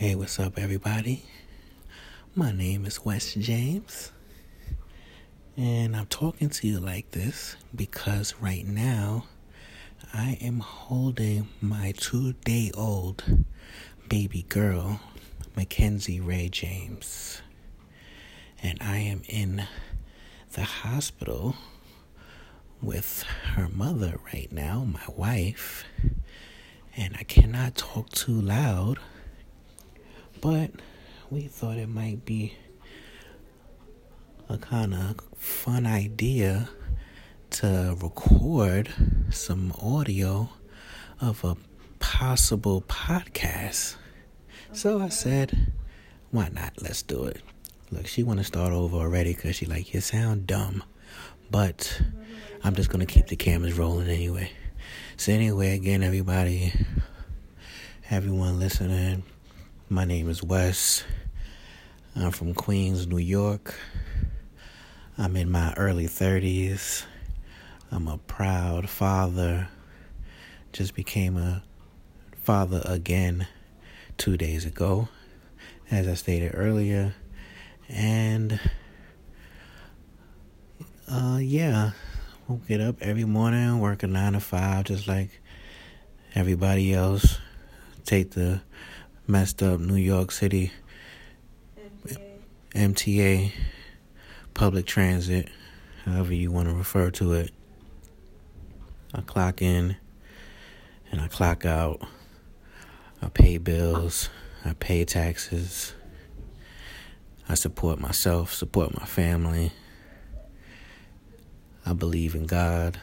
Hey, what's up, everybody? My name is Wes James, and I'm talking to you like this because right now I am holding my two day old baby girl, Mackenzie Ray James, and I am in the hospital with her mother right now, my wife, and I cannot talk too loud but we thought it might be a kind of fun idea to record some audio of a possible podcast. So I said, why not? Let's do it. Look, she want to start over already because she like, you sound dumb. But I'm just going to keep the cameras rolling anyway. So anyway, again, everybody, everyone listening, my name is Wes. I'm from Queens, New York. I'm in my early 30s. I'm a proud father. Just became a father again two days ago, as I stated earlier. And, uh, yeah, we'll get up every morning, work a nine to five, just like everybody else. Take the messed up New York City MTA, MTA public transit, however you want to refer to it. I clock in and I clock out. I pay bills, I pay taxes. I support myself, support my family. I believe in God.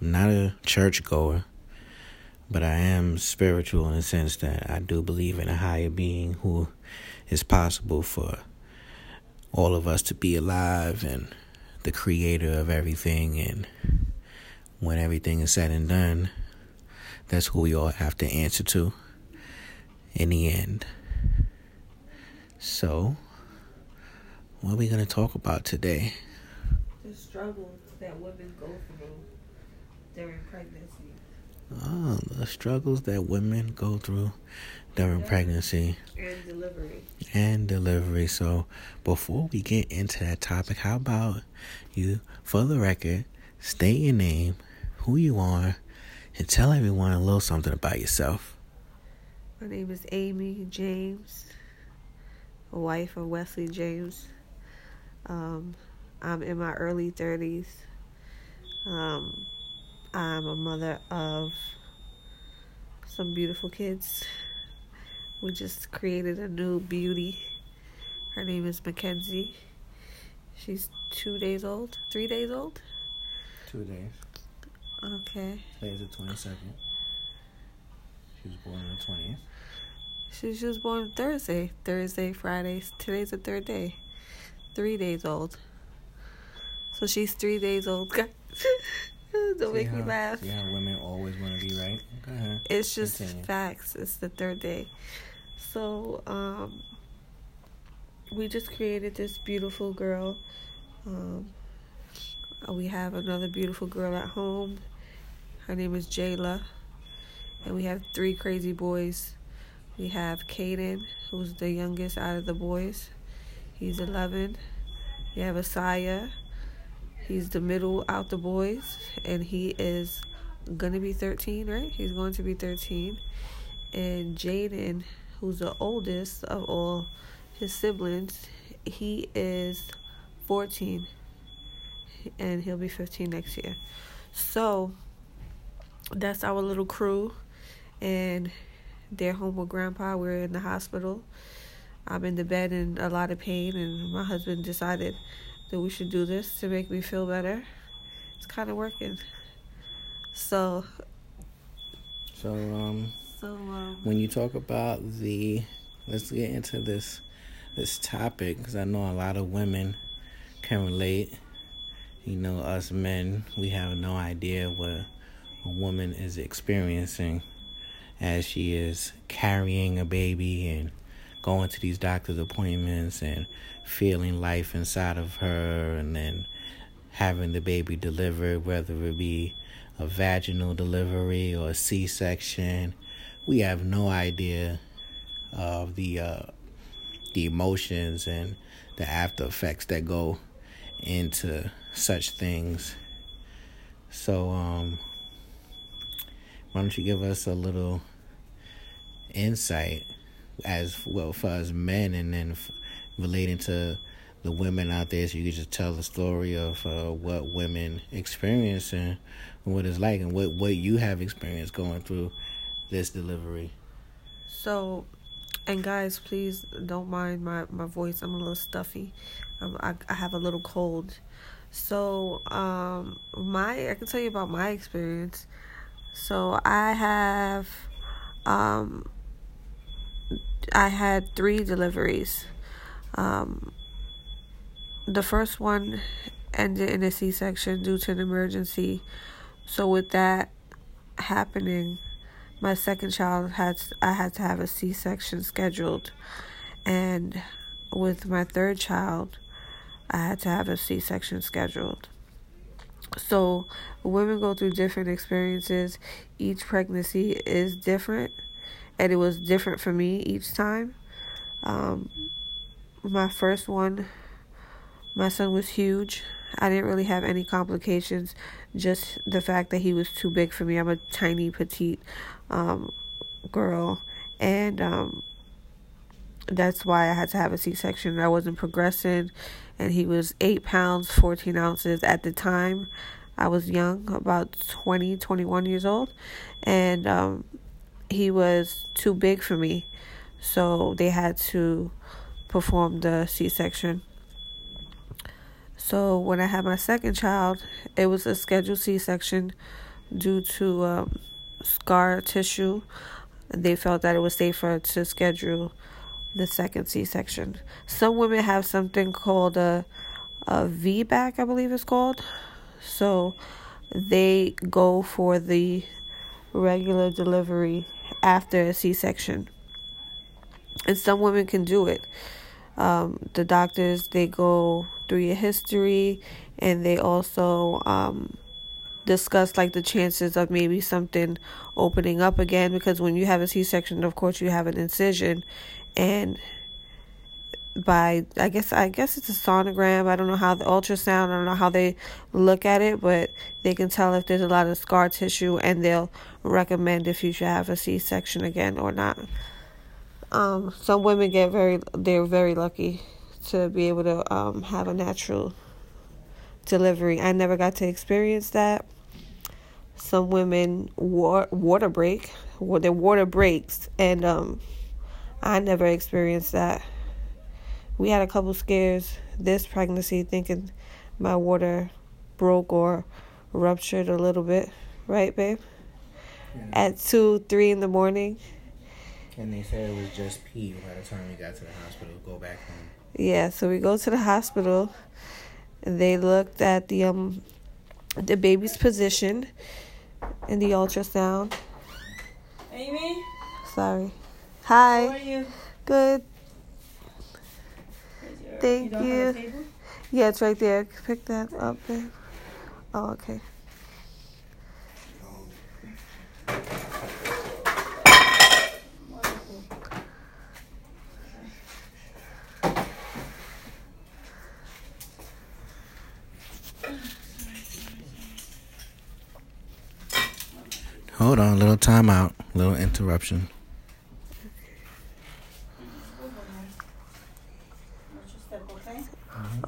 I'm not a church goer. But I am spiritual in the sense that I do believe in a higher being who is possible for all of us to be alive and the creator of everything. And when everything is said and done, that's who we all have to answer to in the end. So, what are we going to talk about today? The struggles that women go through during pregnancy. Oh, the struggles that women go through during pregnancy and delivery. And delivery. So, before we get into that topic, how about you, for the record, state your name, who you are, and tell everyone a little something about yourself. My name is Amy James, wife of Wesley James. Um, I'm in my early 30s. Um, I'm a mother of some beautiful kids. We just created a new beauty. Her name is Mackenzie. She's two days old, three days old. Two days. Okay. Today's the twenty second. She was born on the twentieth. She, she was born Thursday, Thursday, Friday. Today's the third day. Three days old. So she's three days old. Don't see make how, me laugh. How women always want to be right. It's just Continue. facts. It's the third day. So, um, we just created this beautiful girl. Um, we have another beautiful girl at home. Her name is Jayla. And we have three crazy boys. We have Caden, who's the youngest out of the boys. He's 11. We have Asaya, He's the middle out the boys, and he is gonna be 13, right? He's going to be 13. And Jaden, who's the oldest of all his siblings, he is 14, and he'll be 15 next year. So that's our little crew, and they're home with grandpa. We're in the hospital. I'm in the bed in a lot of pain, and my husband decided that we should do this to make me feel better. It's kind of working. So. So um. So um. When you talk about the, let's get into this, this topic because I know a lot of women can relate. You know, us men, we have no idea what a woman is experiencing as she is carrying a baby and going to these doctor's appointments and feeling life inside of her and then having the baby delivered, whether it be a vaginal delivery or a C section. We have no idea of the uh, the emotions and the after effects that go into such things. So, um, why don't you give us a little insight as well for us men, and then relating to the women out there, so you can just tell the story of uh, what women experience and what it's like, and what what you have experienced going through this delivery. So, and guys, please don't mind my my voice. I'm a little stuffy. Um, I I have a little cold. So, um, my I can tell you about my experience. So I have, um, I had three deliveries. Um, the first one ended in a C section due to an emergency. So with that happening, my second child had I had to have a C section scheduled, and with my third child, I had to have a C section scheduled. So women go through different experiences. Each pregnancy is different, and it was different for me each time. Um, my first one my son was huge. I didn't really have any complications, just the fact that he was too big for me. I'm a tiny, petite um, girl, and um, that's why I had to have a C section. I wasn't progressing, and he was 8 pounds, 14 ounces at the time. I was young, about 20, 21 years old, and um, he was too big for me, so they had to perform the C section. So when I had my second child, it was a scheduled C-section due to um, scar tissue. They felt that it was safer to schedule the second C-section. Some women have something called a a VBAC, I believe it's called. So they go for the regular delivery after a C-section. And some women can do it. Um, the doctors they go through your history and they also um, discuss like the chances of maybe something opening up again because when you have a c-section of course you have an incision and by I guess I guess it's a sonogram. I don't know how the ultrasound. I don't know how they look at it, but they can tell if there's a lot of scar tissue, and they'll recommend if you should have a C-section again or not. Um, some women get very they're very lucky to be able to um, have a natural delivery. I never got to experience that. Some women war- water break, well, their water breaks, and um, I never experienced that. We had a couple scares this pregnancy, thinking my water broke or ruptured a little bit, right, babe? Yeah. At two, three in the morning. And they said it was just pee by the time we got to the hospital. Go back home. Yeah, so we go to the hospital. They looked at the um the baby's position in the ultrasound. Amy? Sorry. Hi. How are you? Good. Your, Thank you. you. Yeah, it's right there. Pick that up, babe. Oh, okay. Hold on, a little timeout, a little interruption.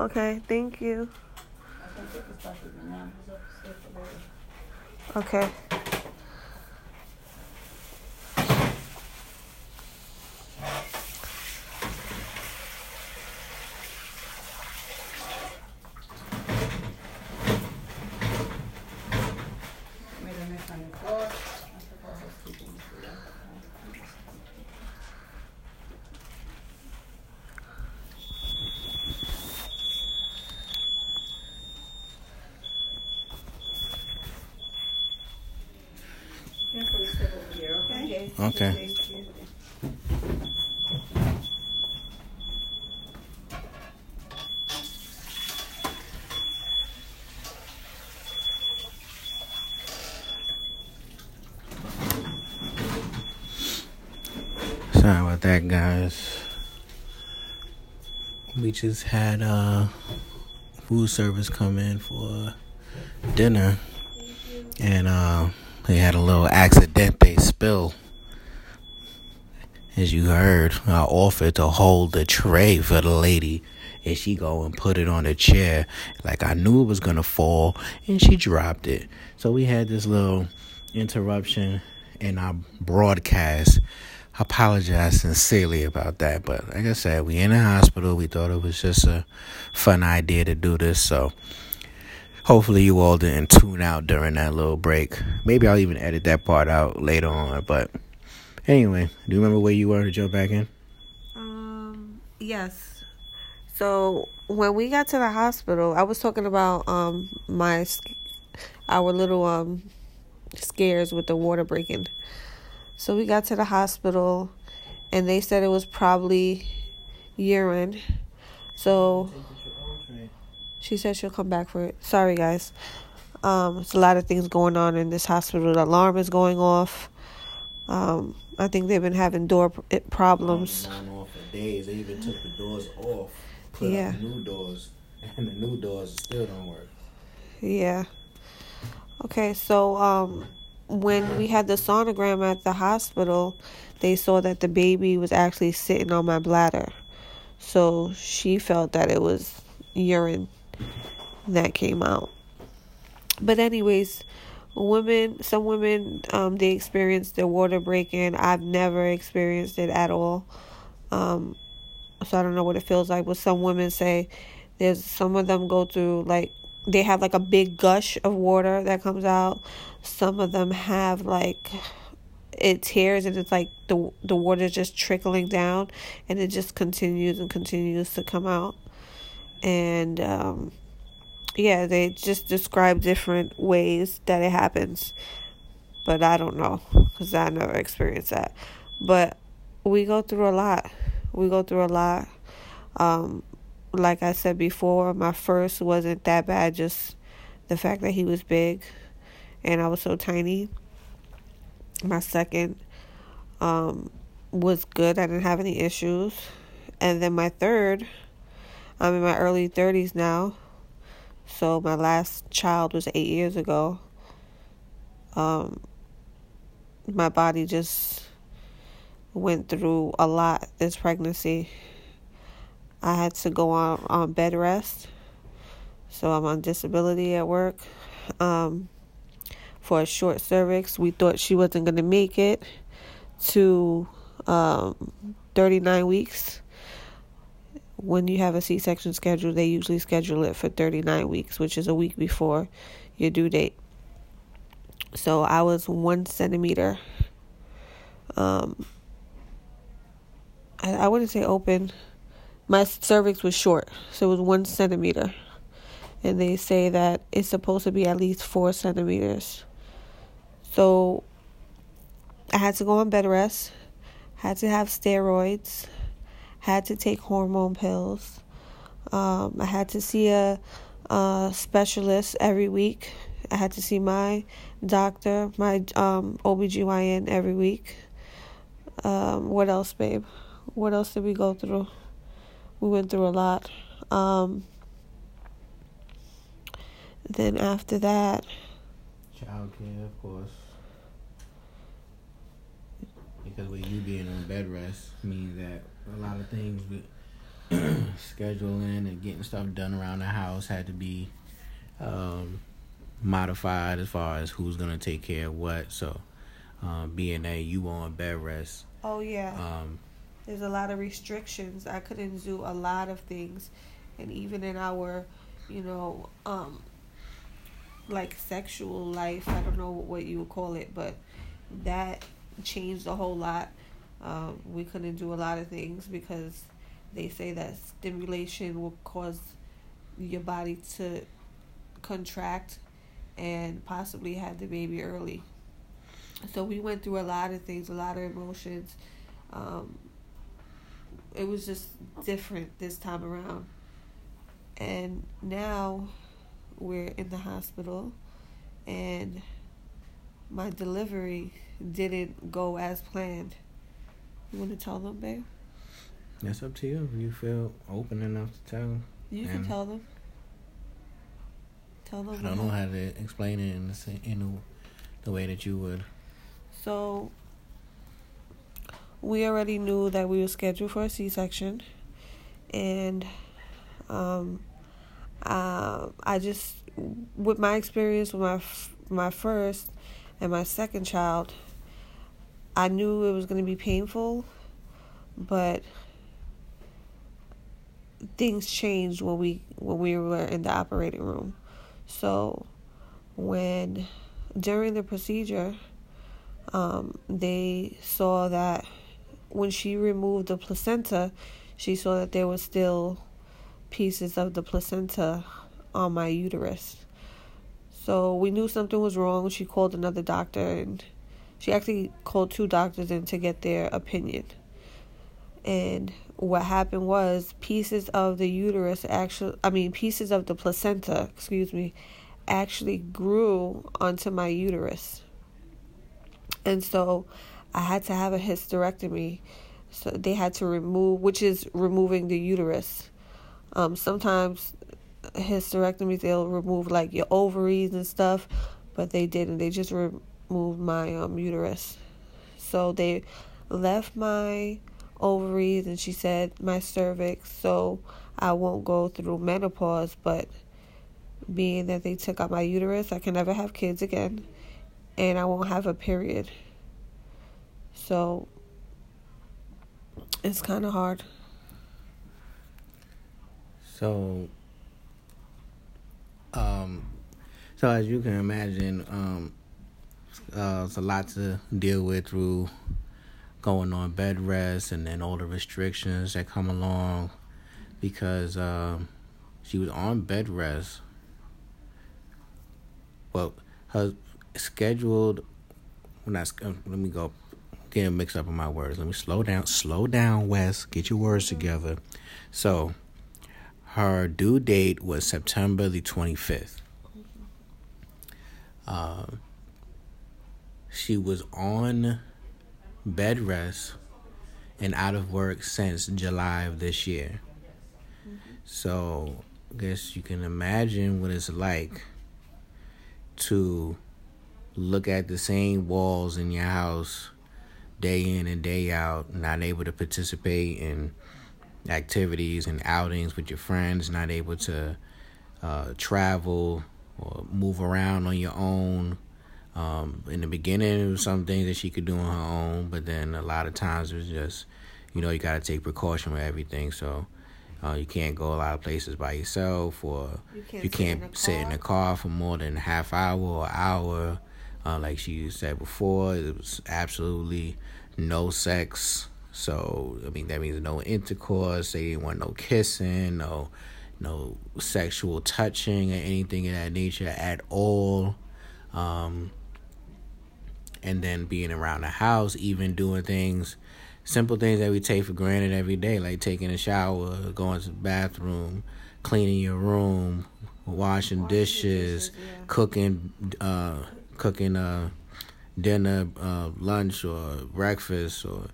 Okay, thank you. Okay. Okay. Sorry about that, guys. We just had uh food service come in for dinner, and uh, they had a little accidente spill. As you heard, I offered to hold the tray for the lady, and she go and put it on a chair like I knew it was gonna fall, and she dropped it. So we had this little interruption in our broadcast. I apologize sincerely about that, but like I said, we in the hospital. We thought it was just a fun idea to do this, so hopefully you all didn't tune out during that little break. Maybe I'll even edit that part out later on, but anyway, do you remember where you were to jump back in? Um, yes. So when we got to the hospital, I was talking about um my our little um scares with the water breaking. So we got to the hospital and they said it was probably urine. So she said she'll come back for it. Sorry guys. Um there's a lot of things going on in this hospital. The alarm is going off. Um I think they've been having door problems. off for days. They even took the doors off, put yeah. up new doors, and the new doors still don't work. Yeah. Okay, so um when we had the sonogram at the hospital, they saw that the baby was actually sitting on my bladder. So she felt that it was urine that came out. But anyways, women some women um they experience their water breaking. I've never experienced it at all. Um so I don't know what it feels like, but some women say there's some of them go through like they have like a big gush of water that comes out. Some of them have like it tears and it's like the the water just trickling down and it just continues and continues to come out. And um yeah, they just describe different ways that it happens. But I don't know cuz I never experienced that. But we go through a lot. We go through a lot. Um like I said before, my first wasn't that bad, just the fact that he was big and I was so tiny. My second um, was good, I didn't have any issues. And then my third, I'm in my early 30s now. So my last child was eight years ago. Um, my body just went through a lot this pregnancy I had to go on, on bed rest. So I'm on disability at work. Um, for a short cervix, we thought she wasn't going to make it to um, 39 weeks. When you have a C section schedule, they usually schedule it for 39 weeks, which is a week before your due date. So I was one centimeter. Um, I, I wouldn't say open my cervix was short, so it was one centimeter. And they say that it's supposed to be at least four centimeters. So I had to go on bed rest, had to have steroids, had to take hormone pills. Um, I had to see a, a specialist every week. I had to see my doctor, my um, OBGYN every week. Um, what else, babe? What else did we go through? we went through a lot. Um, then after that, childcare, of course, because with you being on bed rest means that a lot of things with scheduling and getting stuff done around the house had to be um, modified as far as who's gonna take care of what. So, um, being that you on bed rest. Oh yeah. Um, there's a lot of restrictions. I couldn't do a lot of things, and even in our, you know, um, like sexual life, I don't know what you would call it, but that changed a whole lot. Um, we couldn't do a lot of things because they say that stimulation will cause your body to contract and possibly have the baby early. So we went through a lot of things, a lot of emotions. Um, it was just different this time around. And now we're in the hospital and my delivery didn't go as planned. You want to tell them, babe? That's up to you. If you feel open enough to tell. You can tell them. Tell them. I don't know how to explain it in the in the, way that you would. So we already knew that we were scheduled for a C-section, and um, uh, I just with my experience with my my first and my second child, I knew it was going to be painful, but things changed when we when we were in the operating room. So when during the procedure, um, they saw that when she removed the placenta, she saw that there was still pieces of the placenta on my uterus. So we knew something was wrong. She called another doctor and she actually called two doctors in to get their opinion. And what happened was pieces of the uterus actually, I mean, pieces of the placenta, excuse me, actually grew onto my uterus. And so I had to have a hysterectomy. So they had to remove, which is removing the uterus. Um, sometimes hysterectomies they'll remove like your ovaries and stuff, but they didn't. They just removed my um, uterus. So they left my ovaries and she said my cervix, so I won't go through menopause. But being that they took out my uterus, I can never have kids again, and I won't have a period. So it's kind of hard. So, um, so as you can imagine, um, uh, it's a lot to deal with through going on bed rest and then all the restrictions that come along because um, she was on bed rest. Well, her scheduled. When I let me go, getting mixed up in my words. Let me slow down. Slow down, Wes. Get your words together. So, her due date was September the twenty fifth. She was on bed rest and out of work since July of this year. So, I guess you can imagine what it's like to look at the same walls in your house day in and day out, not able to participate in activities and outings with your friends, not able to uh, travel or move around on your own um, in the beginning, it was some things that she could do on her own, but then a lot of times it was just, you know, you got to take precaution with everything. So uh, you can't go a lot of places by yourself, or you can't, you can't sit, in sit, in the car for more than a half hour or hour. Uh, like she said before, it was absolutely no sex. So I mean that means no intercourse. They didn't want no kissing, no no sexual touching or anything of that nature at all. Um, and then being around the house, even doing things, simple things that we take for granted every day, like taking a shower, going to the bathroom, cleaning your room, washing dishes, dishes yeah. cooking, uh, cooking uh, dinner, uh, lunch, or breakfast, or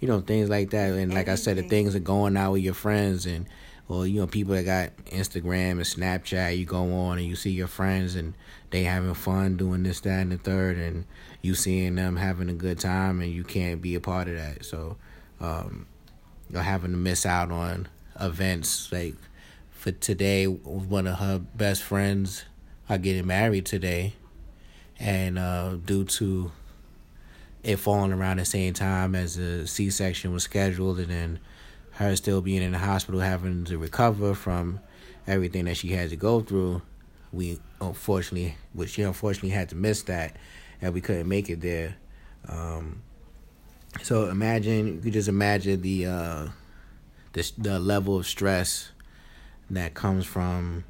you know things like that. And like I said, the things are going out with your friends and or you know people that got Instagram and Snapchat. You go on and you see your friends and they having fun doing this, that, and the third, and you seeing them having a good time, and you can't be a part of that. So, um, you're having to miss out on events like for today. One of her best friends are getting married today, and uh, due to it falling around the same time as the C section was scheduled, and then her still being in the hospital having to recover from everything that she had to go through, we unfortunately, which she unfortunately had to miss that, and we couldn't make it there. Um, so imagine you could just imagine the uh, the the level of stress that comes from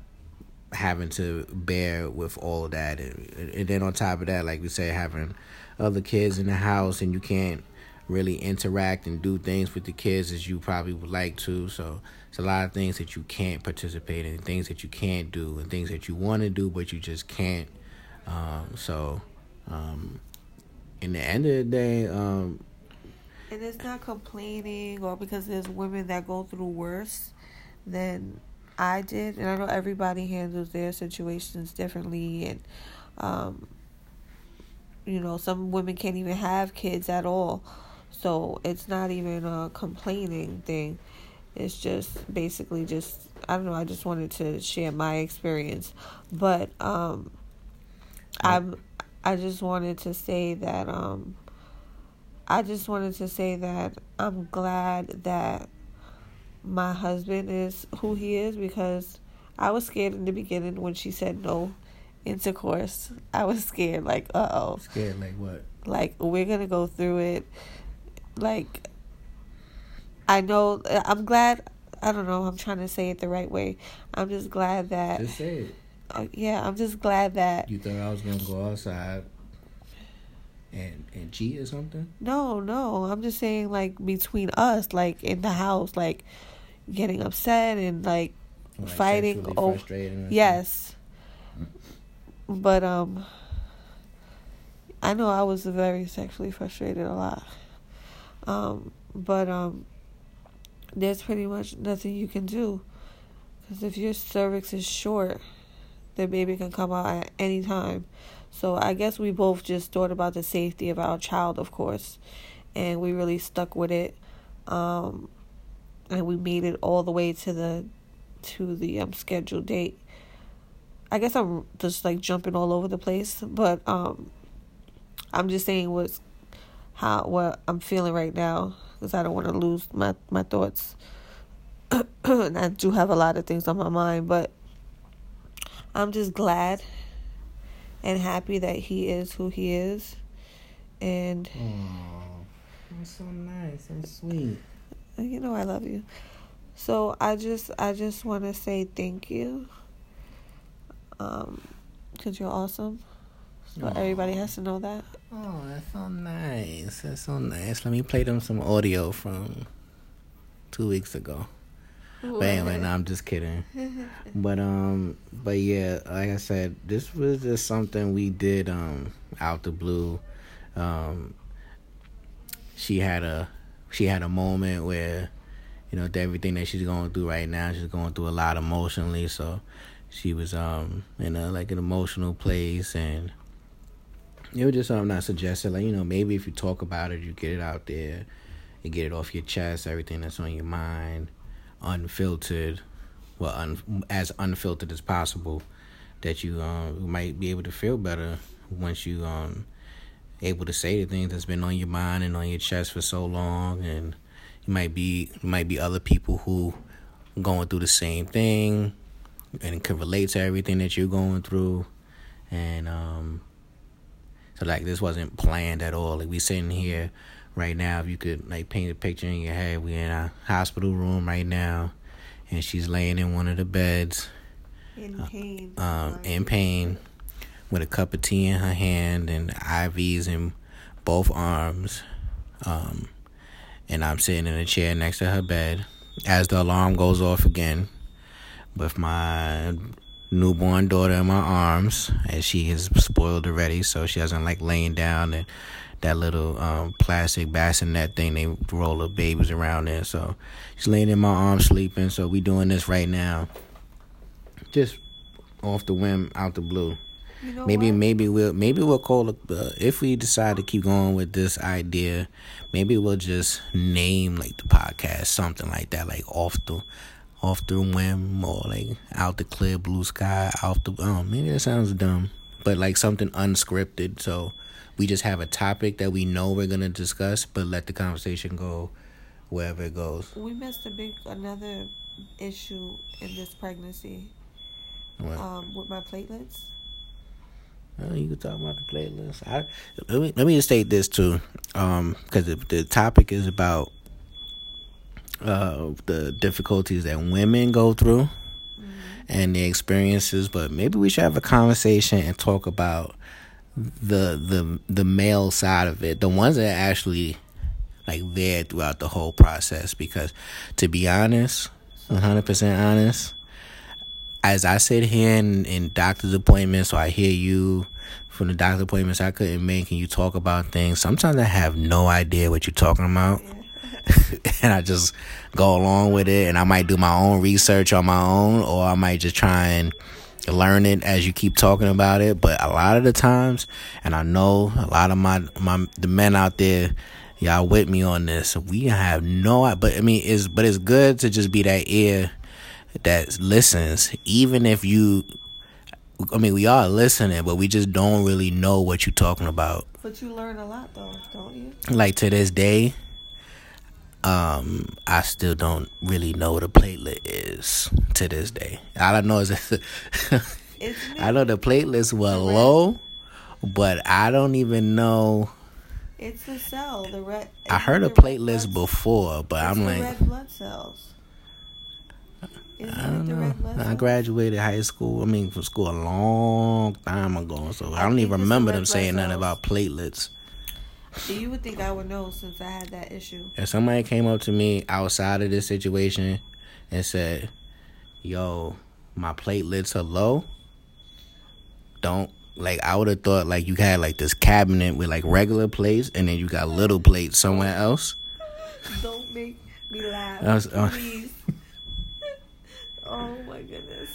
having to bear with all of that, and, and then on top of that, like we say, having other kids in the house, and you can't really interact and do things with the kids as you probably would like to. So it's a lot of things that you can't participate in, things that you can't do, and things that you want to do but you just can't. Um, so, um, in the end of the day, um, And it's not complaining or because there's women that go through worse than I did, and I know everybody handles their situations differently, and um, you know, some women can't even have kids at all. So it's not even a complaining thing. It's just basically just I don't know, I just wanted to share my experience. But um I'm I just wanted to say that um I just wanted to say that I'm glad that my husband is who he is because I was scared in the beginning when she said no intercourse. I was scared, like, uh oh. Scared, like what? Like, we're going to go through it. Like, I know, I'm glad, I don't know, I'm trying to say it the right way. I'm just glad that. Just say it. Uh, yeah, I'm just glad that. You thought I was going to go outside and and cheat or something? No, no. I'm just saying, like, between us, like, in the house, like, getting upset and, like, like fighting. Oh, yes but um I know I was very sexually frustrated a lot. Um but um there's pretty much nothing you can do cuz if your cervix is short, the baby can come out at any time. So I guess we both just thought about the safety of our child, of course, and we really stuck with it. Um, and we made it all the way to the to the um, scheduled date. I guess I'm just like jumping all over the place, but um, I'm just saying what's how what I'm feeling right now because I don't want to lose my my thoughts. and I do have a lot of things on my mind, but I'm just glad and happy that he is who he is, and. Aww, that's so nice and sweet. You know I love you. So I just I just want to say thank you um, because you're awesome. So Aww. everybody has to know that. Oh, that's so nice. That's so nice. Let me play them some audio from two weeks ago. What? But anyway, no, I'm just kidding. but um, but yeah, like I said, this was just something we did um out the blue. Um, she had a she had a moment where, you know, everything that she's going through right now, she's going through a lot emotionally. So she was um in a like an emotional place and it was just something I suggested like you know maybe if you talk about it you get it out there and get it off your chest everything that's on your mind unfiltered well un, as unfiltered as possible that you um might be able to feel better once you um able to say the things that's been on your mind and on your chest for so long. And you might be might be other people who going through the same thing and can relate to everything that you're going through. And um so like this wasn't planned at all. Like we sitting here right now if you could like paint a picture in your head we're in a hospital room right now and she's laying in one of the beds in pain. uh, um in pain with a cup of tea in her hand and IVs in both arms um and I'm sitting in a chair next to her bed. As the alarm goes off again with my newborn daughter in my arms as she is spoiled already so she doesn't like laying down and that little um, plastic bassinet thing they roll the babies around in so she's laying in my arms sleeping so we doing this right now just off the whim out the blue you know maybe what? maybe we'll maybe we'll call it uh, if we decide to keep going with this idea maybe we'll just name like the podcast something like that like off the off the whim or like out the clear blue sky, off the um maybe that sounds dumb, but like something unscripted. So we just have a topic that we know we're gonna discuss, but let the conversation go wherever it goes. We missed a big another issue in this pregnancy. What? Um, with my platelets. Well, you can talk about the platelets. I, let me let me just state this too, um, because the, the topic is about uh, the difficulties that women go through mm-hmm. and the experiences, but maybe we should have a conversation and talk about the the the male side of it, the ones that actually like there throughout the whole process. Because to be honest, one hundred percent honest, as I sit here in, in doctor's appointments, so I hear you from the doctor appointments I couldn't make, and you talk about things. Sometimes I have no idea what you're talking about. and I just go along with it, and I might do my own research on my own, or I might just try and learn it as you keep talking about it. But a lot of the times, and I know a lot of my my the men out there, y'all with me on this. We have no, but I mean, it's but it's good to just be that ear that listens, even if you. I mean, we are listening, but we just don't really know what you're talking about. But you learn a lot, though, don't you? Like to this day, um, I still don't really know what a platelet is to this day. I know is I know the platelets were low, but I don't even know. It's the cell, the red. I heard of platelets before, but I'm like red blood cells. Isn't I don't know. I graduated high school. I mean, from school a long time ago, so I, I don't even remember them saying nothing about platelets. You would think I would know since I had that issue. If somebody came up to me outside of this situation and said, "Yo, my platelets are low," don't like I would have thought like you had like this cabinet with like regular plates and then you got little plates somewhere else. Don't make me laugh, was, uh, please. oh my goodness.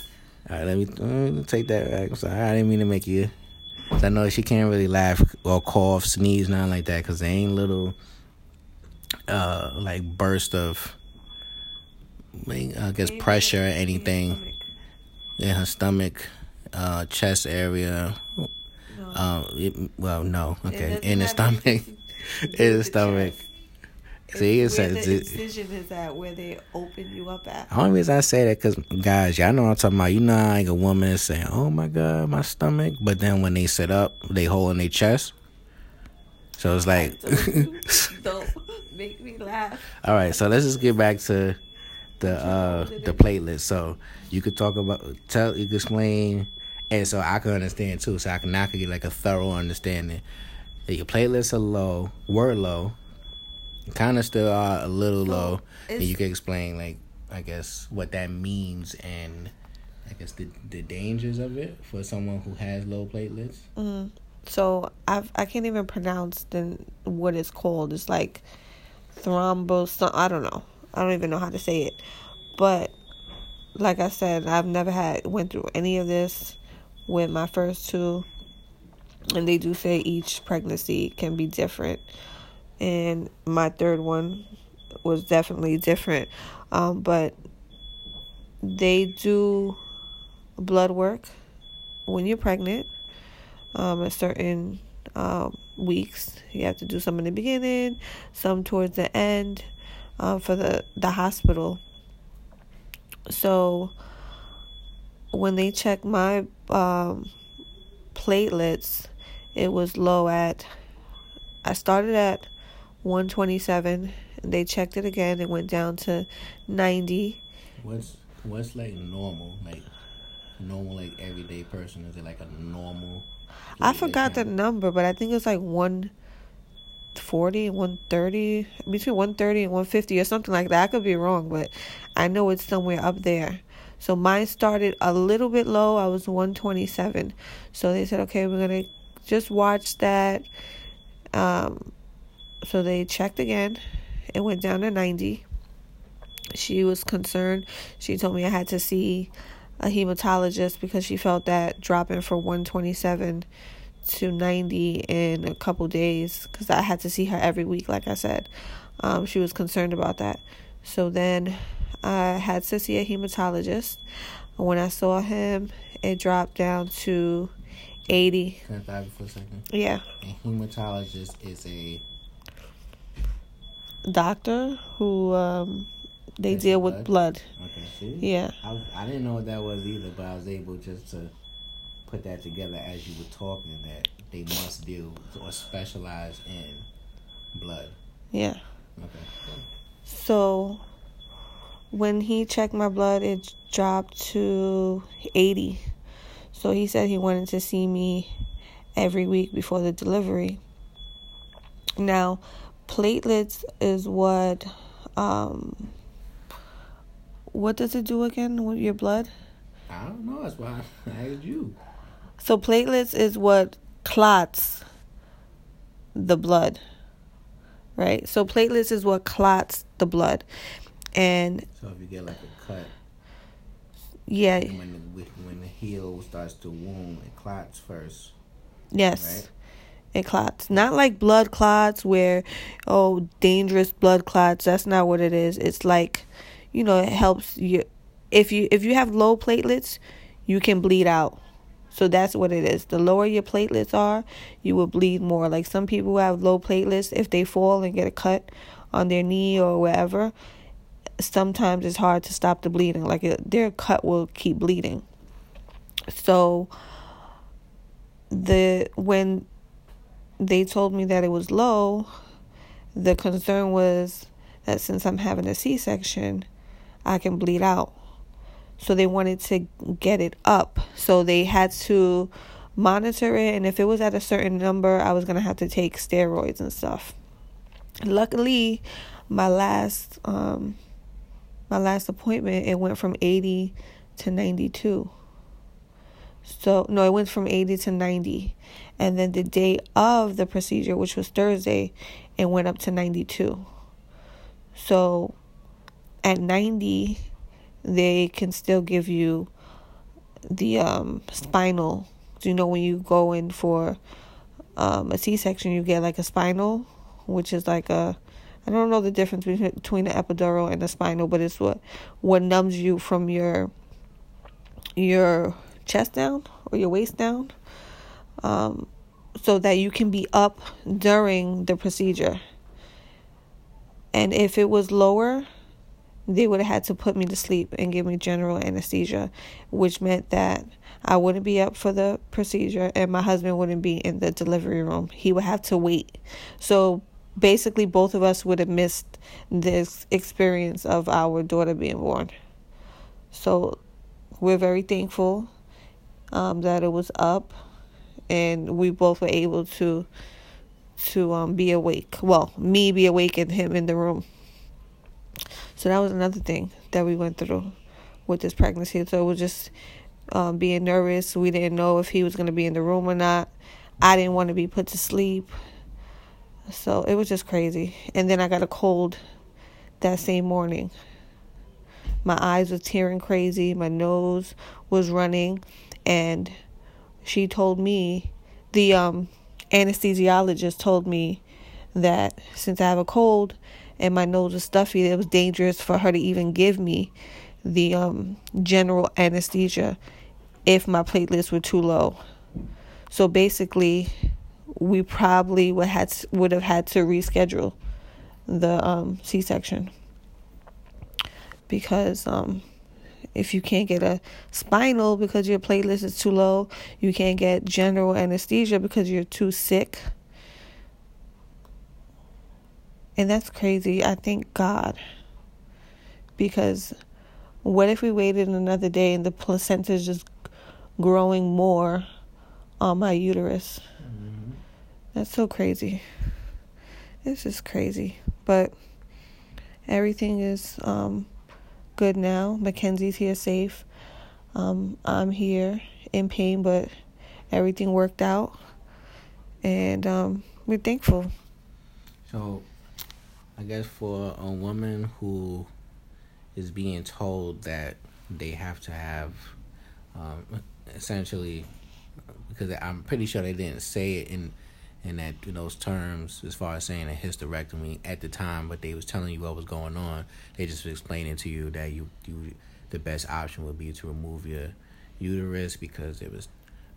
All right, let me, let me take that back. I'm sorry, I didn't mean to make you I know she can't really laugh or cough, sneeze, nothing like that, cause they ain't little, uh, like burst of, I guess pressure or anything in her stomach, uh, chest area. No. Uh, it, well, no, okay, in the stomach, in the stomach. See, it's where the incision is at, where they open you up at. The only reason I say that, cause guys, y'all know what I'm talking about. You know, like a woman is saying, "Oh my god, my stomach," but then when they sit up, they hold in their chest. So it's like, don't make me laugh. All right, so let's just get back to the uh the platelets. So you could talk about tell you could explain, and so I can understand too. So I can now could get like a thorough understanding. That your platelets are low, were low kind of still are a little so low. And you can explain, like, I guess, what that means and I guess the the dangers of it for someone who has low platelets. Mm. So I've I can't even pronounce the what it's called. It's like thrombos. I don't know. I don't even know how to say it. But like I said, I've never had went through any of this with my first two, and they do say each pregnancy can be different and my third one was definitely different. Um, but they do blood work when you're pregnant. Um, a certain um, weeks you have to do some in the beginning, some towards the end, um, for the the hospital. So when they checked my um, platelets, it was low at. I started at 127. and They checked it again. It went down to 90. What's what's like normal? Like normal, like everyday person? Is it like a normal? I forgot the number, but I think it's like 140, 130, between 130 and 150 or something like that. I could be wrong, but I know it's somewhere up there. So mine started a little bit low. I was 127. So they said, okay, we're going to just watch that. Um, so they checked again. It went down to 90. She was concerned. She told me I had to see a hematologist because she felt that dropping from 127 to 90 in a couple days because I had to see her every week, like I said. Um, she was concerned about that. So then I had to see a hematologist. When I saw him, it dropped down to 80. Can I for a second? Yeah. A hematologist is a doctor who um, they That's deal with blood. Okay, see? Yeah. I, I didn't know what that was either, but I was able just to put that together as you were talking that they must deal or specialize in blood. Yeah. Okay. So when he checked my blood, it dropped to 80. So he said he wanted to see me every week before the delivery. Now, platelets is what um what does it do again with your blood? I don't know. That's why I asked you. So platelets is what clots the blood. Right? So platelets is what clots the blood. And so if you get like a cut yeah. When the, when the heel starts to wound, it clots first. Yes. Right? It clots. Not like blood clots where, oh, dangerous blood clots. That's not what it is. It's like, you know, it helps you. If you if you have low platelets, you can bleed out. So that's what it is. The lower your platelets are, you will bleed more. Like some people who have low platelets, if they fall and get a cut on their knee or wherever, sometimes it's hard to stop the bleeding. Like it, their cut will keep bleeding. So the when they told me that it was low, the concern was that since I'm having a C-section, I can bleed out. So they wanted to get it up. So they had to monitor it and if it was at a certain number, I was going to have to take steroids and stuff. Luckily, my last um my last appointment, it went from 80 to 92. So, no, it went from 80 to 90. And then the day of the procedure, which was Thursday, it went up to 92. So, at 90, they can still give you the um, spinal. Do you know when you go in for um, a C section, you get like a spinal, which is like a I don't know the difference between the epidural and the spinal, but it's what what numbs you from your your chest down or your waist down, um, so that you can be up during the procedure. And if it was lower, they would have had to put me to sleep and give me general anesthesia, which meant that I wouldn't be up for the procedure and my husband wouldn't be in the delivery room. He would have to wait. So basically both of us would have missed this experience of our daughter being born. So we're very thankful um, that it was up and we both were able to to um, be awake. Well, me be awake and him in the room. So that was another thing that we went through with this pregnancy. So it was just um, being nervous. We didn't know if he was going to be in the room or not. I didn't want to be put to sleep. So it was just crazy. And then I got a cold that same morning. My eyes were tearing crazy, my nose was running, and she told me the um anesthesiologist told me that since I have a cold and my nose was stuffy, it was dangerous for her to even give me the um general anesthesia if my platelets were too low. So basically, we probably would had would have had to reschedule the um, C-section because um, if you can't get a spinal because your platelets is too low, you can't get general anesthesia because you're too sick. And that's crazy. I thank God. Because what if we waited another day and the placenta is just growing more on my uterus? That's so crazy. It's just crazy. But everything is um, good now. Mackenzie's here safe. Um, I'm here in pain, but everything worked out. And um, we're thankful. So, I guess for a woman who is being told that they have to have um, essentially, because I'm pretty sure they didn't say it in in that in those terms as far as saying a hysterectomy at the time, but they was telling you what was going on. They just explaining to you that you you the best option would be to remove your uterus because there was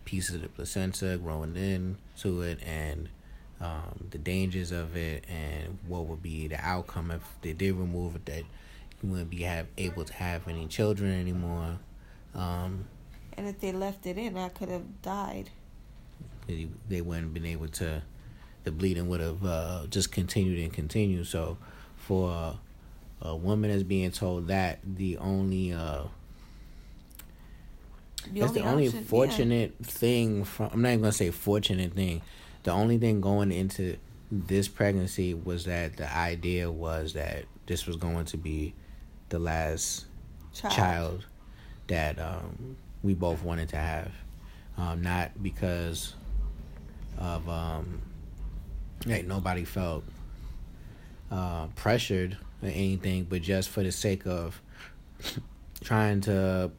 pieces of the placenta growing into it and um, the dangers of it and what would be the outcome if they did remove it that you wouldn't be have, able to have any children anymore. Um, and if they left it in, I could have died they wouldn't have been able to the bleeding would have uh, just continued and continued so for a woman that's being told that the only uh, the that's only the only option, fortunate yeah. thing from I'm not even gonna say fortunate thing. The only thing going into this pregnancy was that the idea was that this was going to be the last child, child that um, we both wanted to have. Um, not because of um, like nobody felt uh, pressured or anything, but just for the sake of trying to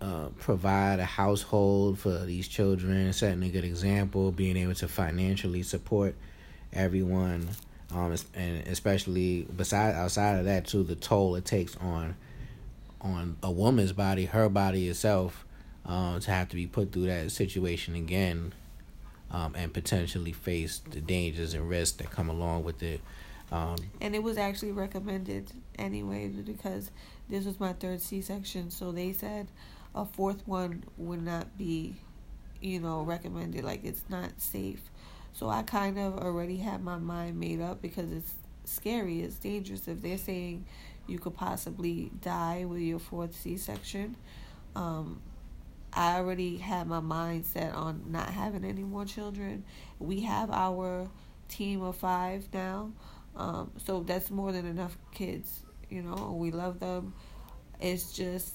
uh, provide a household for these children, setting a good example, being able to financially support everyone, um, and especially beside outside of that too, the toll it takes on on a woman's body, her body itself, um, to have to be put through that situation again, um, and potentially face the dangers and risks that come along with it. Um, and it was actually recommended anyway because this was my third C section, so they said a fourth one would not be, you know, recommended. Like it's not safe. So I kind of already had my mind made up because it's scary, it's dangerous. If they're saying you could possibly die with your fourth C section, um, I already had my mind set on not having any more children. We have our team of five now, um, so that's more than enough kids. You know, we love them. It's just,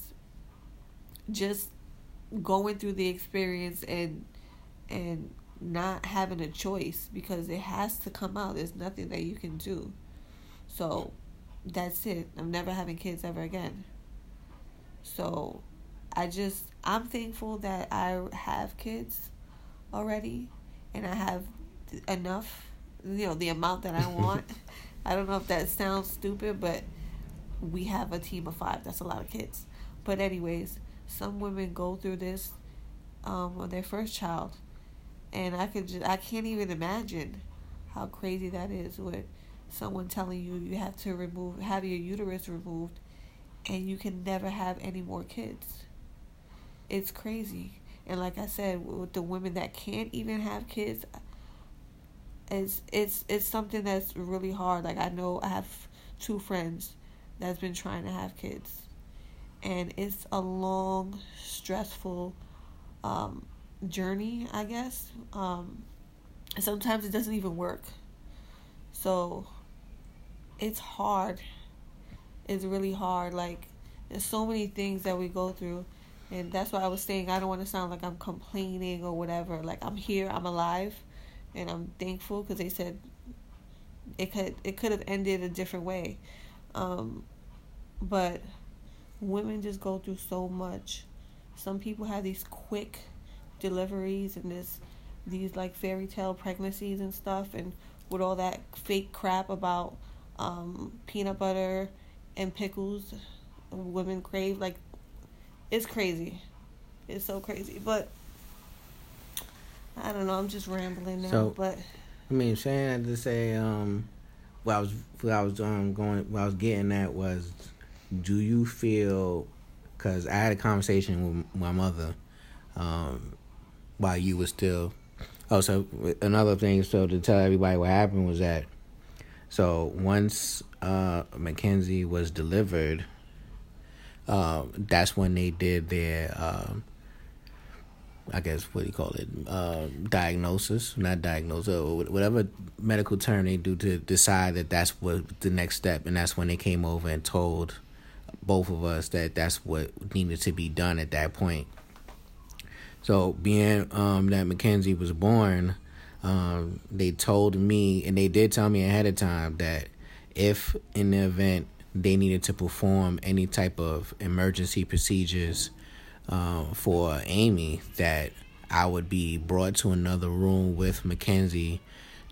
just going through the experience and and not having a choice because it has to come out. There's nothing that you can do. So that's it. I'm never having kids ever again. So I just I'm thankful that I have kids already and I have enough, you know, the amount that I want. I don't know if that sounds stupid, but we have a team of 5. That's a lot of kids. But anyways, some women go through this um on their first child and I could just I can't even imagine how crazy that is with someone telling you you have to remove have your uterus removed and you can never have any more kids. It's crazy. And like I said, with the women that can't even have kids, it's it's it's something that's really hard. Like I know I have two friends that's been trying to have kids, and it's a long, stressful um, journey. I guess. Um, sometimes it doesn't even work. So it's hard. It's really hard. Like there's so many things that we go through, and that's why I was saying I don't want to sound like I'm complaining or whatever. Like I'm here, I'm alive, and I'm thankful because they said it could it could have ended a different way, um, but women just go through so much. Some people have these quick deliveries and this these like fairy tale pregnancies and stuff, and with all that fake crap about um, peanut butter and pickles women crave like it's crazy. It's so crazy. But i don't know. I'm just rambling now so, but i mean saying that to say um what i was what i was um going what i was getting at was do you feel because i had a conversation with my mother um while you were still oh so another thing so to tell everybody what happened was that so once uh, Mackenzie was delivered, uh, that's when they did their, uh, I guess, what do you call it, uh, diagnosis, not diagnosis, whatever medical term they do to decide that that's what the next step, and that's when they came over and told both of us that that's what needed to be done at that point. So being um, that Mackenzie was born, um, they told me, and they did tell me ahead of time that if in the event they needed to perform any type of emergency procedures uh, for Amy, that I would be brought to another room with Mackenzie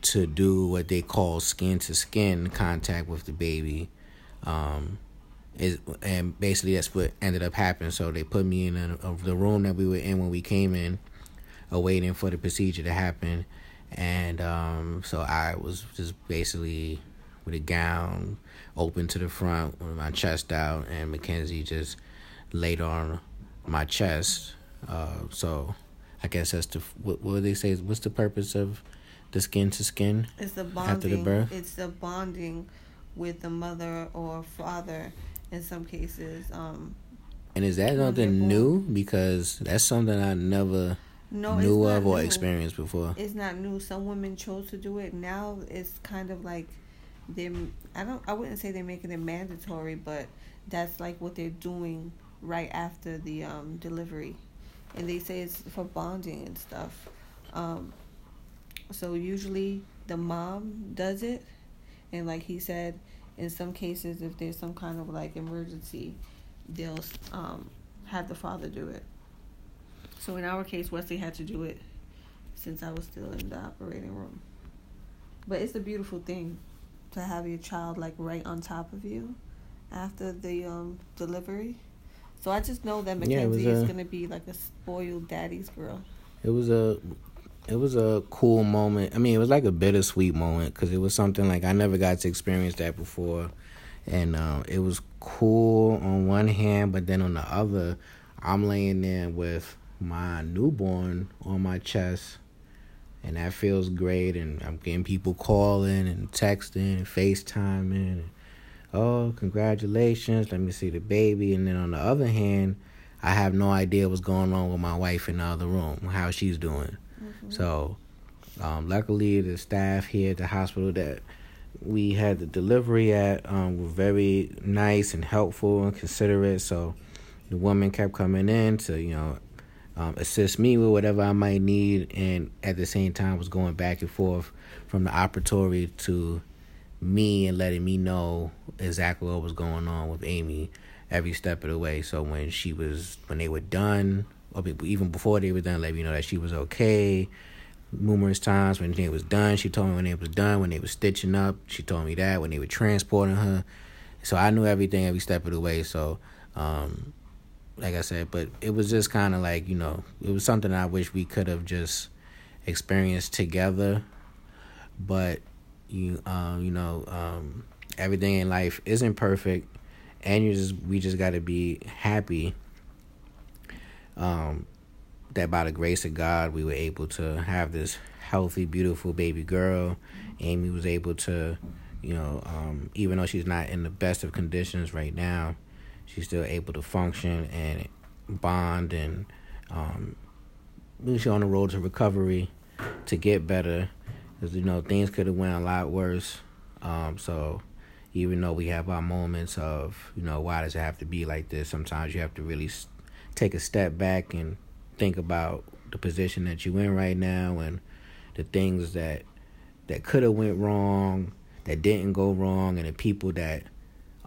to do what they call skin to skin contact with the baby. Um, is and basically that's what ended up happening. So they put me in a, a, the room that we were in when we came in, awaiting for the procedure to happen and um, so I was just basically with a gown open to the front with my chest out, and Mackenzie just laid on my chest. Uh, so I guess that's the what, what do they say? is What's the purpose of the skin to skin? It's the bonding. After the birth. It's the bonding with the mother or father in some cases. Um, and is that something new? Because that's something I never no, knew of or new. experienced before. It's not new. Some women chose to do it. Now it's kind of like they. I don't. I wouldn't say they're making it mandatory, but that's like what they're doing right after the um, delivery, and they say it's for bonding and stuff. Um, so usually the mom does it, and like he said, in some cases, if there's some kind of like emergency, they'll um, have the father do it. So in our case, Wesley had to do it since I was still in the operating room. But it's a beautiful thing to have your child like right on top of you after the um, delivery. So I just know that Mackenzie yeah, is gonna be like a spoiled daddy's girl. It was a, it was a cool moment. I mean, it was like a bittersweet moment because it was something like I never got to experience that before, and uh, it was cool on one hand, but then on the other, I'm laying there with my newborn on my chest and that feels great. And I'm getting people calling and texting and FaceTiming. And, oh, congratulations! Let me see the baby. And then on the other hand, I have no idea what's going on with my wife in the other room, how she's doing. Mm-hmm. So, um, luckily, the staff here at the hospital that we had the delivery at um, were very nice and helpful and considerate. So the woman kept coming in to you know um, assist me with whatever I might need, and at the same time was going back and forth from the operatory to me and letting me know exactly what was going on with Amy every step of the way. So when she was when they were done, or even before they were done, let me know that she was okay. Numerous times when it was done, she told me when it was done. When they were stitching up, she told me that. When they were transporting her, so I knew everything every step of the way. So um, like I said, but it was just kind of like you know, it was something I wish we could have just experienced together. But you, um, you know, um, everything in life isn't perfect, and you just we just got to be happy. Um, that by the grace of God, we were able to have this healthy, beautiful baby girl. Amy was able to, you know, um, even though she's not in the best of conditions right now, she's still able to function and bond and um, she's on the road to recovery to get better. Because you know things could have went a lot worse. Um, so even though we have our moments of you know why does it have to be like this sometimes you have to really take a step back and think about the position that you're in right now and the things that that could have went wrong that didn't go wrong and the people that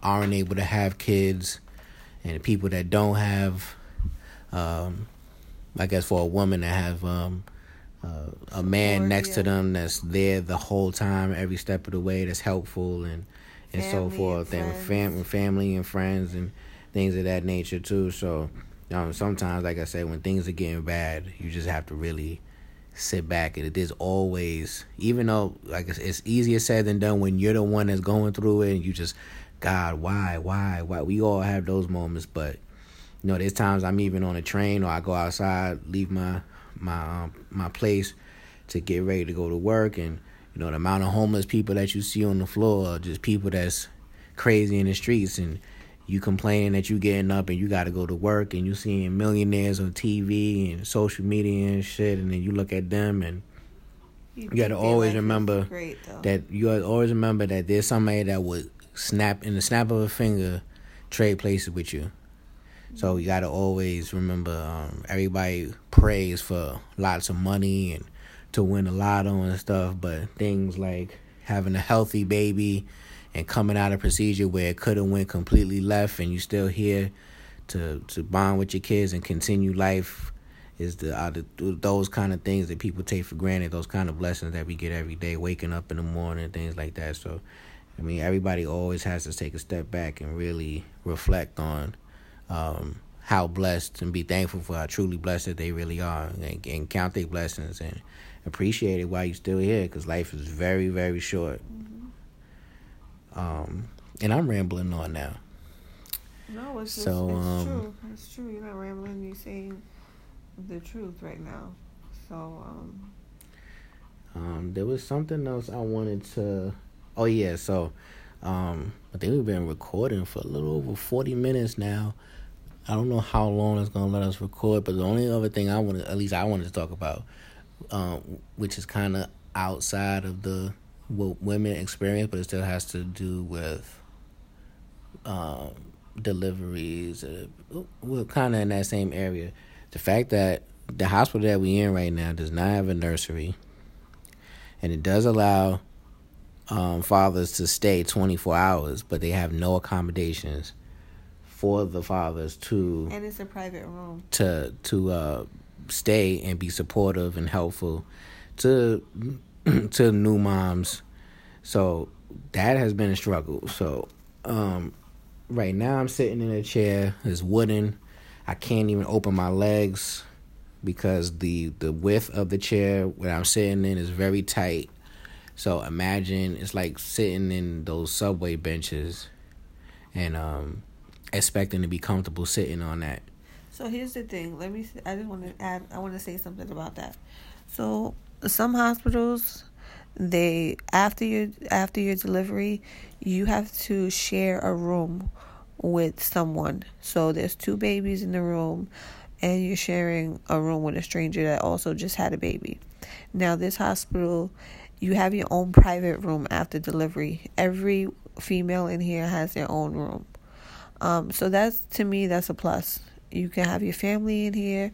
aren't able to have kids and people that don't have, um, I guess for a woman to have um, uh, a man Lord, next yeah. to them that's there the whole time, every step of the way, that's helpful and and family so forth, and, and fam- family and friends and things of that nature too. So um, sometimes, like I said, when things are getting bad, you just have to really sit back and it is always even though like it's, it's easier said than done when you're the one that's going through it and you just God, why, why, why? We all have those moments, but you know, there's times I'm even on a train or I go outside, leave my my um, my place to get ready to go to work, and you know, the amount of homeless people that you see on the floor, just people that's crazy in the streets, and you complaining that you getting up and you got to go to work, and you seeing millionaires on TV and social media and shit, and then you look at them and. You, you got to always remember great, that you always remember that there's somebody that would snap in the snap of a finger, trade places with you. So you gotta always remember, um, everybody prays for lots of money and to win a lotto and stuff, but things like having a healthy baby and coming out of procedure where it could have went completely left and you still here to to bond with your kids and continue life is the, uh, the those kind of things that people take for granted, those kind of blessings that we get every day, waking up in the morning, things like that. So I mean, everybody always has to take a step back and really reflect on um, how blessed and be thankful for how truly blessed that they really are and, and count their blessings and appreciate it while you're still here because life is very, very short. Mm-hmm. Um, and I'm rambling on now. No, it's, so, just, it's um, true. It's true. You're not rambling. You're saying the truth right now. So, um, um, there was something else I wanted to Oh yeah, so um, I think we've been recording for a little over forty minutes now. I don't know how long it's gonna let us record, but the only other thing I want to, at least I wanted to talk about, um, which is kind of outside of the what women experience, but it still has to do with um, deliveries. Uh, we're kind of in that same area. The fact that the hospital that we're in right now does not have a nursery and it does allow um, fathers to stay 24 hours, but they have no accommodations for the fathers to and it's a private room to to uh, stay and be supportive and helpful to to new moms. So that has been a struggle. So um, right now I'm sitting in a chair. It's wooden. I can't even open my legs because the the width of the chair where I'm sitting in is very tight. So imagine it's like sitting in those subway benches and um expecting to be comfortable sitting on that. So here's the thing. Let me I just want to add I want to say something about that. So some hospitals they after your after your delivery, you have to share a room with someone. So there's two babies in the room and you're sharing a room with a stranger that also just had a baby. Now this hospital you have your own private room after delivery. Every female in here has their own room. Um, so that's to me that's a plus you can have your family in here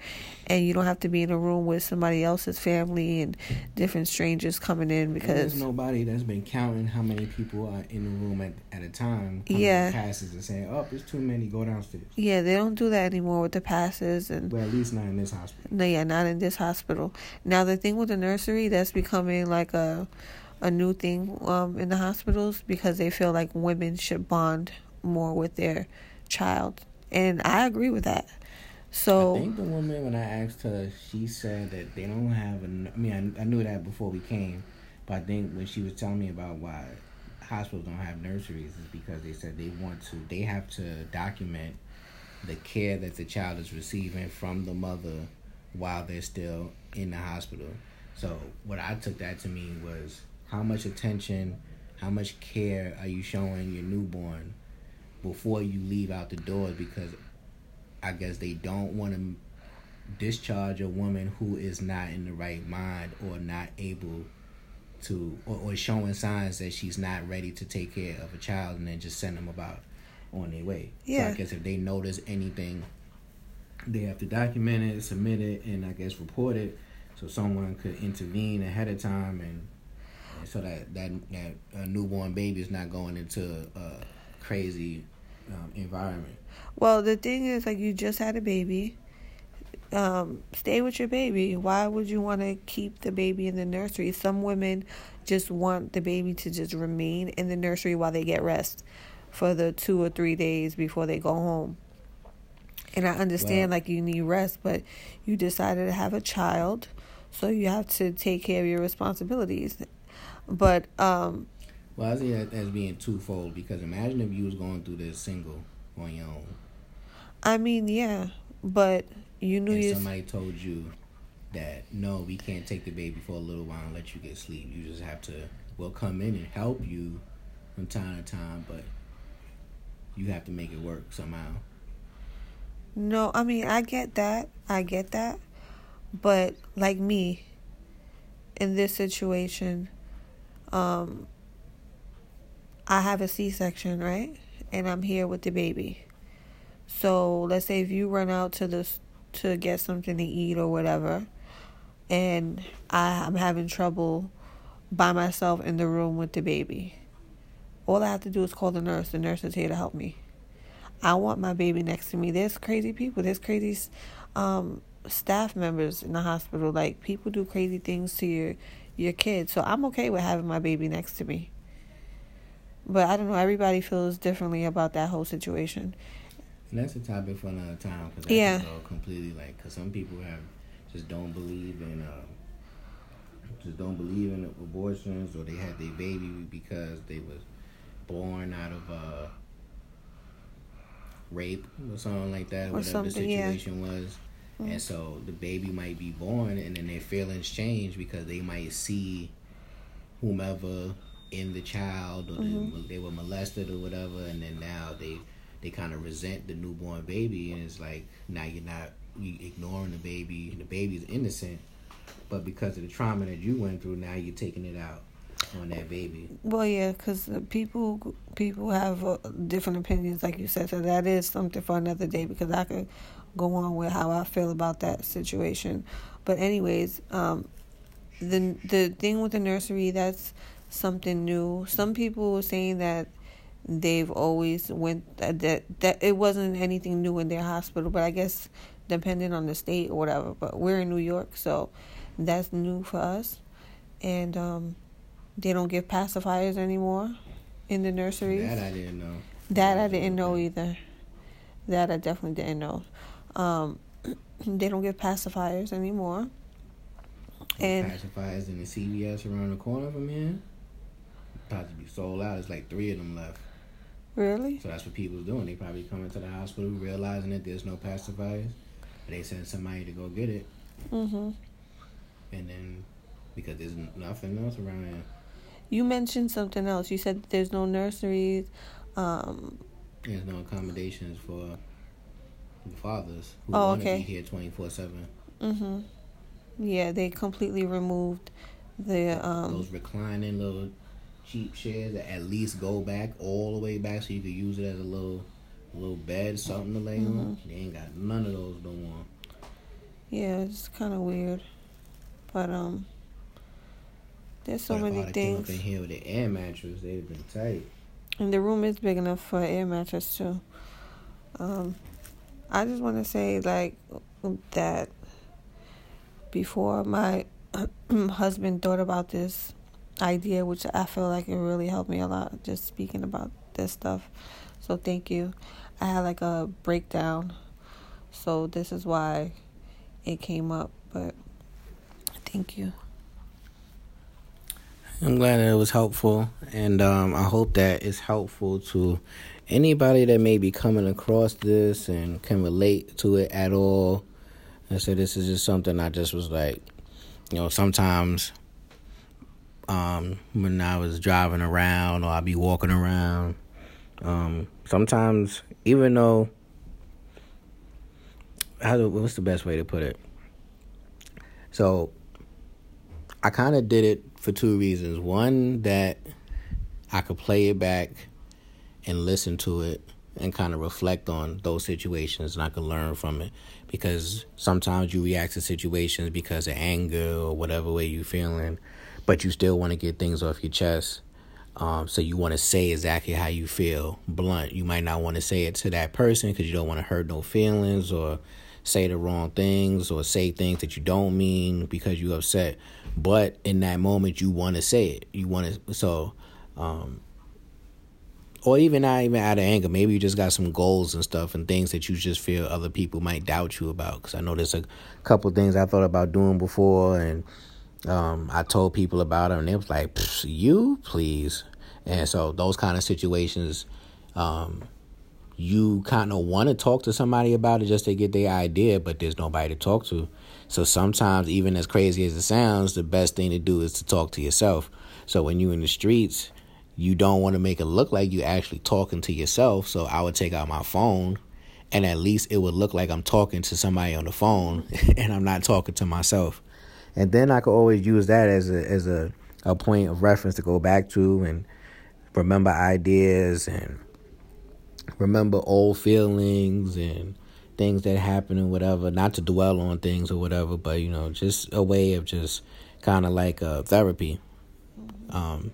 and you don't have to be in a room with somebody else's family and different strangers coming in because there's nobody that's been counting how many people are in the room at, at a time. Yeah. passes and saying oh there's too many go downstairs. Yeah they don't do that anymore with the passes and well at least not in this hospital. No yeah not in this hospital. Now the thing with the nursery that's becoming like a a new thing um, in the hospitals because they feel like women should bond more with their child and I agree with that. So I think the woman when I asked her, she said that they don't have. A, I mean, I, I knew that before we came, but I think when she was telling me about why hospitals don't have nurseries is because they said they want to. They have to document the care that the child is receiving from the mother while they're still in the hospital. So what I took that to mean was how much attention, how much care are you showing your newborn before you leave out the doors because I guess they don't want to discharge a woman who is not in the right mind or not able to or, or showing signs that she's not ready to take care of a child and then just send them about on their way. Yeah. So I guess if they notice anything they have to document it, submit it, and I guess report it, so someone could intervene ahead of time, and, and so that that that a newborn baby is not going into a crazy um, environment. Well, the thing is, like, you just had a baby. Um, stay with your baby. Why would you want to keep the baby in the nursery? Some women just want the baby to just remain in the nursery while they get rest for the two or three days before they go home. And I understand, well, like, you need rest, but you decided to have a child, so you have to take care of your responsibilities. But um, well, I see that as being twofold because imagine if you was going through this single on your own. I mean, yeah, but you knew and somebody told you that no, we can't take the baby for a little while and let you get sleep. You just have to well come in and help you from time to time, but you have to make it work somehow. No, I mean I get that. I get that. But like me in this situation, um I have a C section, right? And I'm here with the baby. So let's say if you run out to the to get something to eat or whatever, and I, I'm having trouble by myself in the room with the baby. All I have to do is call the nurse. The nurse is here to help me. I want my baby next to me. There's crazy people. There's crazy um, staff members in the hospital. Like people do crazy things to your your kids. So I'm okay with having my baby next to me. But I don't know. Everybody feels differently about that whole situation. And that's a topic for another time. Cause yeah. completely like because some people have just don't believe in uh, just don't believe in abortions or they had their baby because they was born out of uh, rape or something like that, or whatever the situation yeah. was. Mm-hmm. And so the baby might be born, and then their feelings change because they might see whomever in the child or mm-hmm. they, they were molested or whatever and then now they they kind of resent the newborn baby and it's like now you're not you ignoring the baby the baby's innocent but because of the trauma that you went through now you're taking it out on that baby well yeah because people people have uh, different opinions like you said so that is something for another day because i could go on with how i feel about that situation but anyways um the the thing with the nursery that's something new. Some people were saying that they've always went that that it wasn't anything new in their hospital, but I guess depending on the state or whatever. But we're in New York, so that's new for us, and um, they don't give pacifiers anymore in the nurseries. That I didn't know. That I didn't know either. That I definitely didn't know. Um, they don't give pacifiers anymore. And pacifiers in the CVS around the corner from here. About to be sold out. It's like three of them left. Really? So that's what people's doing. They probably coming to the hospital realizing that there's no pacifiers. They send somebody to go get it. Mhm. And then because there's nothing else around here. You mentioned something else. You said there's no nurseries. Um, there's no accommodations for the fathers who oh, want okay. to be here twenty four seven. Mhm. Yeah, they completely removed the um those reclining little cheap chairs that at least go back all the way back so you could use it as a little a little bed, something to lay mm-hmm. on. They ain't got none of those no more. Yeah, it's kind of weird, but um, there's so but many things. Up in here with the air mattress, they've been tight. And the room is big enough for air mattress too. Um, I just want to say like that before my husband thought about this idea, which I feel like it really helped me a lot just speaking about this stuff. So thank you. I had like a breakdown. So this is why it came up, but thank you. I'm glad that it was helpful, and um, I hope that it's helpful to anybody that may be coming across this and can relate to it at all. I said this is just something I just was like, you know, sometimes um, when I was driving around or I'd be walking around, um, sometimes even though how what's the best way to put it? So I kind of did it for two reasons. One that I could play it back and listen to it and kind of reflect on those situations and I could learn from it because sometimes you react to situations because of anger or whatever way you're feeling, but you still want to get things off your chest. Um, so you want to say exactly how you feel, blunt. You might not want to say it to that person because you don't want to hurt no feelings or say the wrong things or say things that you don't mean because you're upset. But in that moment, you want to say it. You want to so, um, or even not even out of anger. Maybe you just got some goals and stuff and things that you just feel other people might doubt you about. Because I know there's a couple things I thought about doing before and um, I told people about it, and they was like, "You, please." And so those kind of situations, um, you kind of want to talk to somebody about it just to get their idea, but there's nobody to talk to. So sometimes, even as crazy as it sounds, the best thing to do is to talk to yourself. So when you're in the streets, you don't want to make it look like you're actually talking to yourself. So I would take out my phone, and at least it would look like I'm talking to somebody on the phone, and I'm not talking to myself and then I could always use that as a as a a point of reference to go back to and remember ideas and remember old feelings and things that happened and whatever. Not to dwell on things or whatever, but you know, just a way of just kind of like a therapy. Um,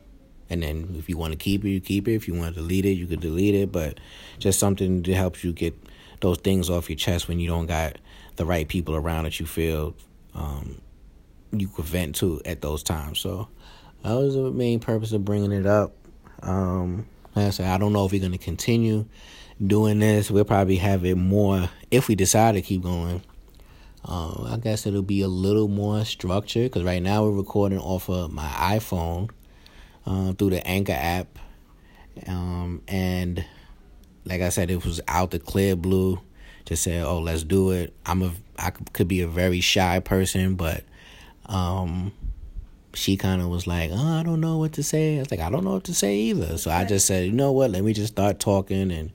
and then if you want to keep it, you keep it. If you want to delete it, you could delete it. But just something to help you get those things off your chest when you don't got the right people around that you feel um, you could vent to at those times. So that was the main purpose of bringing it up. Um, like I said, I don't know if we're going to continue doing this. We'll probably have it more if we decide to keep going. Um, I guess it'll be a little more structured because right now we're recording off of my iPhone uh, through the Anchor app. Um, and like I said, it was out the clear blue. Just said, "Oh, let's do it." I'm a I could be a very shy person, but um, she kind of was like, oh, I don't know what to say. I was like, I don't know what to say either. So I just said, you know what? Let me just start talking and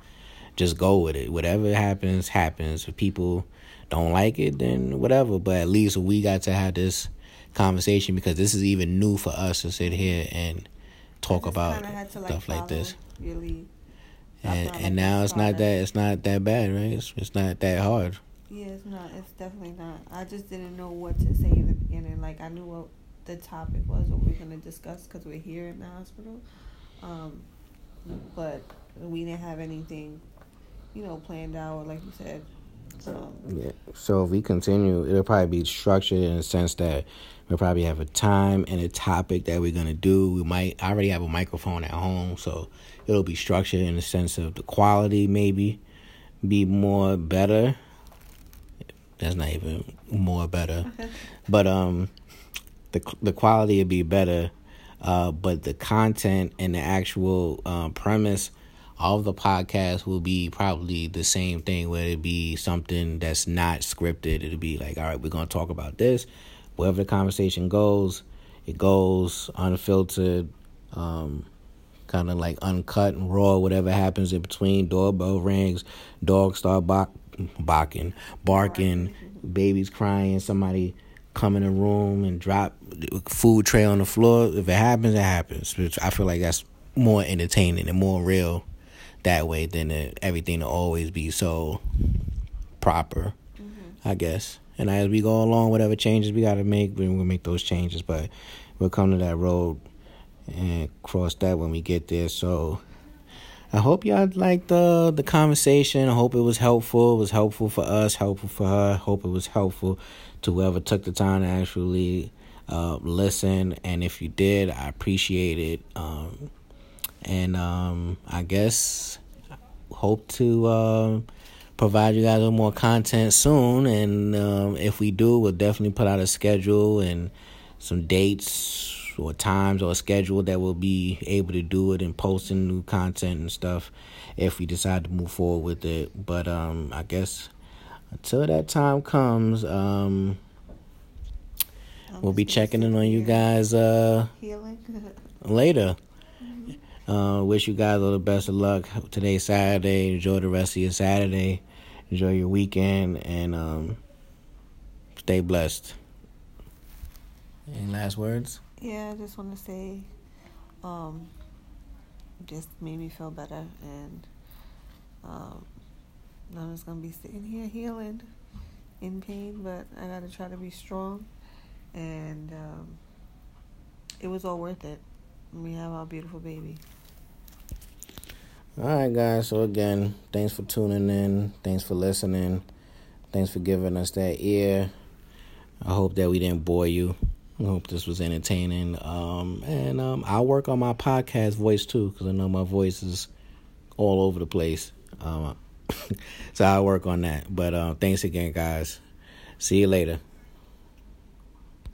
just go with it. Whatever happens, happens. If people don't like it, then whatever. But at least we got to have this conversation because this is even new for us to sit here and talk about to, like, stuff like this. Really. And and now it's not that it's not that bad, right? It's it's not that hard. Yeah, it's not. It's definitely not. I just didn't know what to say in the beginning. Like I knew what the topic was, what we are gonna discuss, because we're here in the hospital. Um, but we didn't have anything, you know, planned out. Like you said, So. yeah. So if we continue, it'll probably be structured in the sense that we'll probably have a time and a topic that we're gonna do. We might I already have a microphone at home, so it'll be structured in the sense of the quality maybe be more better. That's not even more better, but um, the the quality would be better. Uh, but the content and the actual uh, premise of the podcast will be probably the same thing where it'd be something that's not scripted. It'll be like, all right, we're gonna talk about this. Wherever the conversation goes, it goes unfiltered, um, kind of like uncut and raw. Whatever happens in between, doorbell rings, dogs start barking, barking, babies crying, somebody come in a room and drop food tray on the floor. If it happens, it happens. I feel like that's more entertaining and more real that way than it, everything to always be so proper, mm-hmm. I guess. And as we go along, whatever changes we got to make, we'll make those changes. But we'll come to that road and cross that when we get there. So I hope y'all liked the the conversation. I hope it was helpful. It was helpful for us, helpful for her. Hope it was helpful to whoever took the time to actually uh, listen. And if you did, I appreciate it. Um, and um, I guess hope to uh, provide you guys with more content soon. And um, if we do, we'll definitely put out a schedule and some dates or times or a schedule that we'll be able to do it and posting new content and stuff if we decide to move forward with it. But um, I guess until that time comes, um, we'll be checking in on you guys uh, later. Uh, wish you guys all the best of luck. Today's Saturday. Enjoy the rest of your Saturday. Enjoy your weekend and um, stay blessed. Any last words? Yeah, I just want to say, um, just made me feel better, and um, I'm just gonna be sitting here healing, in pain, but I gotta try to be strong, and um, it was all worth it. We have our beautiful baby. All right, guys. So again, thanks for tuning in. Thanks for listening. Thanks for giving us that ear. I hope that we didn't bore you. I hope this was entertaining. Um, and um, I'll work on my podcast voice too, because I know my voice is all over the place. Um, so I'll work on that. But uh, thanks again, guys. See you later.